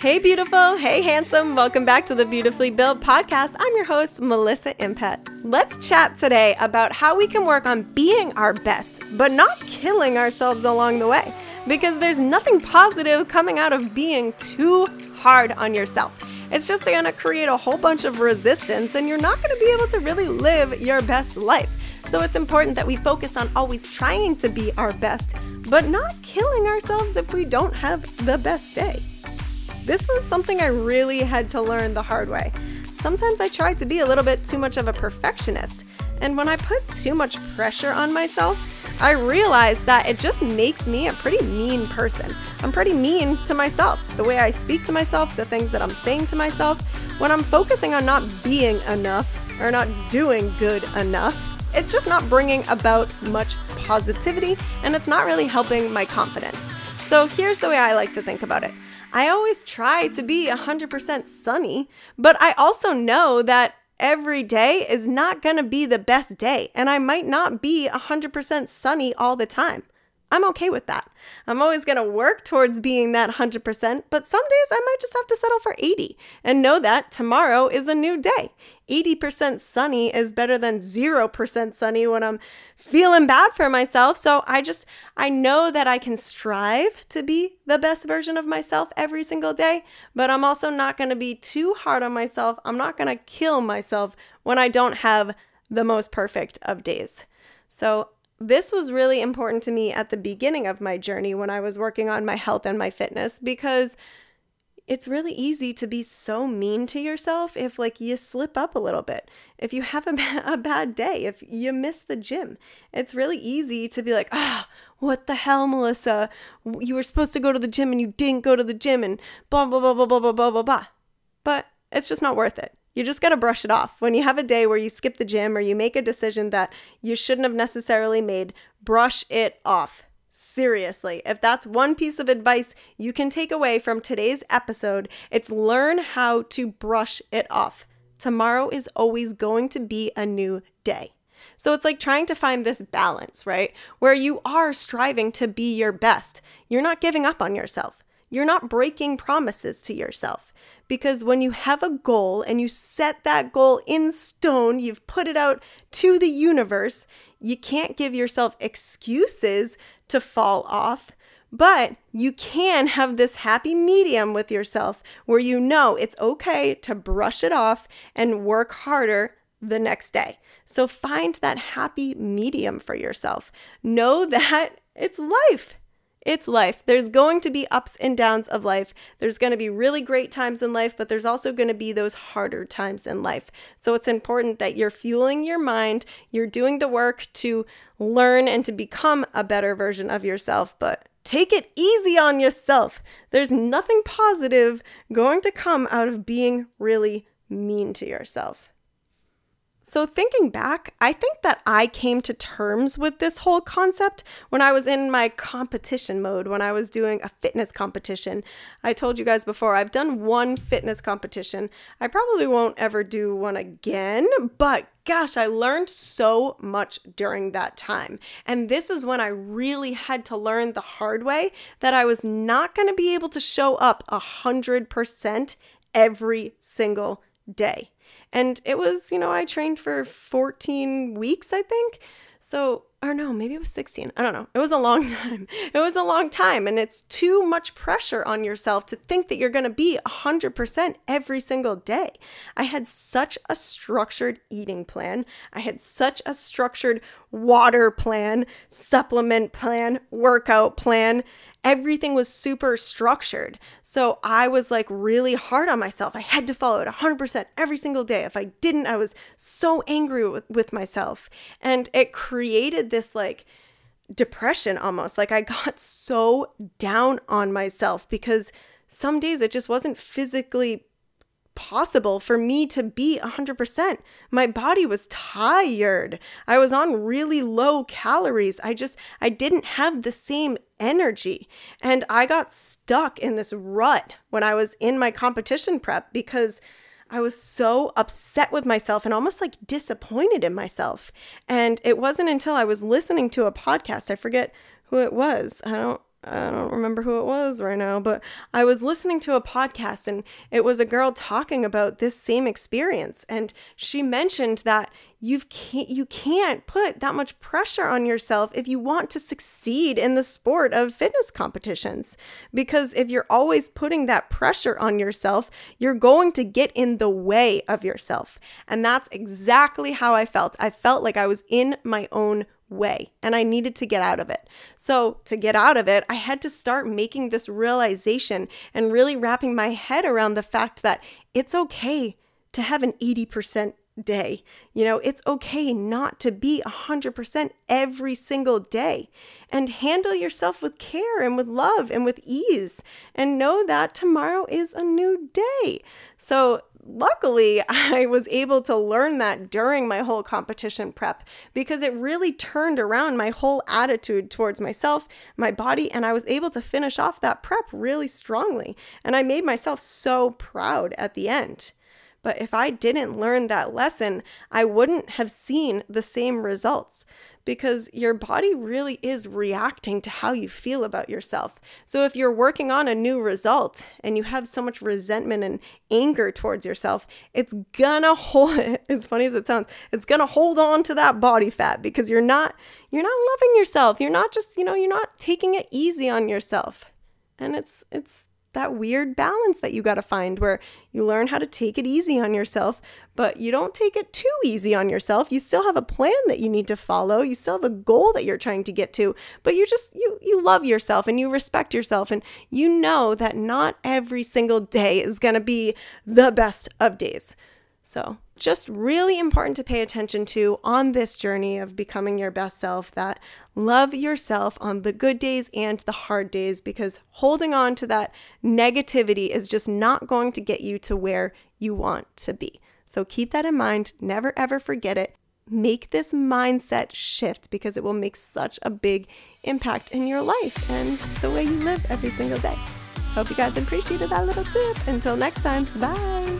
Hey, beautiful. Hey, handsome. Welcome back to the Beautifully Built podcast. I'm your host, Melissa Impet. Let's chat today about how we can work on being our best, but not killing ourselves along the way. Because there's nothing positive coming out of being too hard on yourself. It's just going to create a whole bunch of resistance, and you're not going to be able to really live your best life. So it's important that we focus on always trying to be our best, but not killing ourselves if we don't have the best day. This was something I really had to learn the hard way. Sometimes I try to be a little bit too much of a perfectionist, and when I put too much pressure on myself, I realize that it just makes me a pretty mean person. I'm pretty mean to myself. The way I speak to myself, the things that I'm saying to myself, when I'm focusing on not being enough or not doing good enough, it's just not bringing about much positivity and it's not really helping my confidence. So here's the way I like to think about it. I always try to be 100% sunny, but I also know that every day is not going to be the best day, and I might not be 100% sunny all the time. I'm okay with that. I'm always going to work towards being that 100%, but some days I might just have to settle for 80 and know that tomorrow is a new day. 80% sunny is better than 0% sunny when I'm feeling bad for myself. So I just, I know that I can strive to be the best version of myself every single day, but I'm also not going to be too hard on myself. I'm not going to kill myself when I don't have the most perfect of days. So this was really important to me at the beginning of my journey when I was working on my health and my fitness because it's really easy to be so mean to yourself if like you slip up a little bit if you have a, a bad day if you miss the gym. It's really easy to be like ah oh, what the hell melissa? You were supposed to go to the gym and you didn't go to the gym and blah blah blah blah blah blah blah blah blah. But it's just not worth it you just got to brush it off. When you have a day where you skip the gym or you make a decision that you shouldn't have necessarily made, brush it off. Seriously, if that's one piece of advice you can take away from today's episode, it's learn how to brush it off. Tomorrow is always going to be a new day. So it's like trying to find this balance, right? Where you are striving to be your best. You're not giving up on yourself. You're not breaking promises to yourself. Because when you have a goal and you set that goal in stone, you've put it out to the universe, you can't give yourself excuses to fall off. But you can have this happy medium with yourself where you know it's okay to brush it off and work harder the next day. So find that happy medium for yourself. Know that it's life. It's life. There's going to be ups and downs of life. There's going to be really great times in life, but there's also going to be those harder times in life. So it's important that you're fueling your mind, you're doing the work to learn and to become a better version of yourself, but take it easy on yourself. There's nothing positive going to come out of being really mean to yourself. So, thinking back, I think that I came to terms with this whole concept when I was in my competition mode, when I was doing a fitness competition. I told you guys before, I've done one fitness competition. I probably won't ever do one again, but gosh, I learned so much during that time. And this is when I really had to learn the hard way that I was not going to be able to show up 100% every single day. And it was, you know, I trained for 14 weeks, I think. So, or no, maybe it was 16. I don't know. It was a long time. It was a long time. And it's too much pressure on yourself to think that you're going to be 100% every single day. I had such a structured eating plan. I had such a structured water plan, supplement plan, workout plan everything was super structured. So I was like really hard on myself. I had to follow it 100% every single day. If I didn't, I was so angry with, with myself. And it created this like, depression almost. Like I got so down on myself because some days it just wasn't physically possible for me to be 100%. My body was tired. I was on really low calories. I just I didn't have the same energy. And I got stuck in this rut when I was in my competition prep because I was so upset with myself and almost like disappointed in myself. And it wasn't until I was listening to a podcast, I forget who it was. I don't I don't remember who it was right now, but I was listening to a podcast and it was a girl talking about this same experience. And she mentioned that you can't you can't put that much pressure on yourself if you want to succeed in the sport of fitness competitions. Because if you're always putting that pressure on yourself you're going to get in the way of yourself. And that's exactly how I felt. I felt like I was in my own way and I needed to get out of it. So, to get out of it, I had to start making this realization and really wrapping my head around the fact that it's okay to have an 80% day. You know, it's okay not to be 100% every single day and handle yourself with care and with love and with ease and know that tomorrow is a new day. So, luckily, I was able to learn that during my whole competition prep because it really turned around my whole attitude towards myself, my body, and I was able to finish off that prep really strongly. And I made myself so proud at the end. But if I didn't learn that lesson, I wouldn't have seen the same results because your body really is reacting to how you feel about yourself. So if you're working on a new result and you have so much resentment and anger towards yourself, it's gonna hold as funny as it sounds, it's gonna hold on to that body fat because you're not you're not loving yourself. You're not just, you know, you're not taking it easy on yourself. And it's it's that weird balance that you got to find where you learn how to take it easy on yourself, but you don't take it too easy on yourself. You still have a plan that you need to follow. You still have a goal that you're trying to get to, but you just you you love yourself and you respect yourself and you know that not every single day is going to be the best of days. So, just really important to pay attention to on this journey of becoming your best self that love yourself on the good days and the hard days because holding on to that negativity is just not going to get you to where you want to be. So, keep that in mind. Never ever forget it. Make this mindset shift because it will make such a big impact in your life and the way you live every single day. Hope you guys appreciated that little tip. Until next time, bye.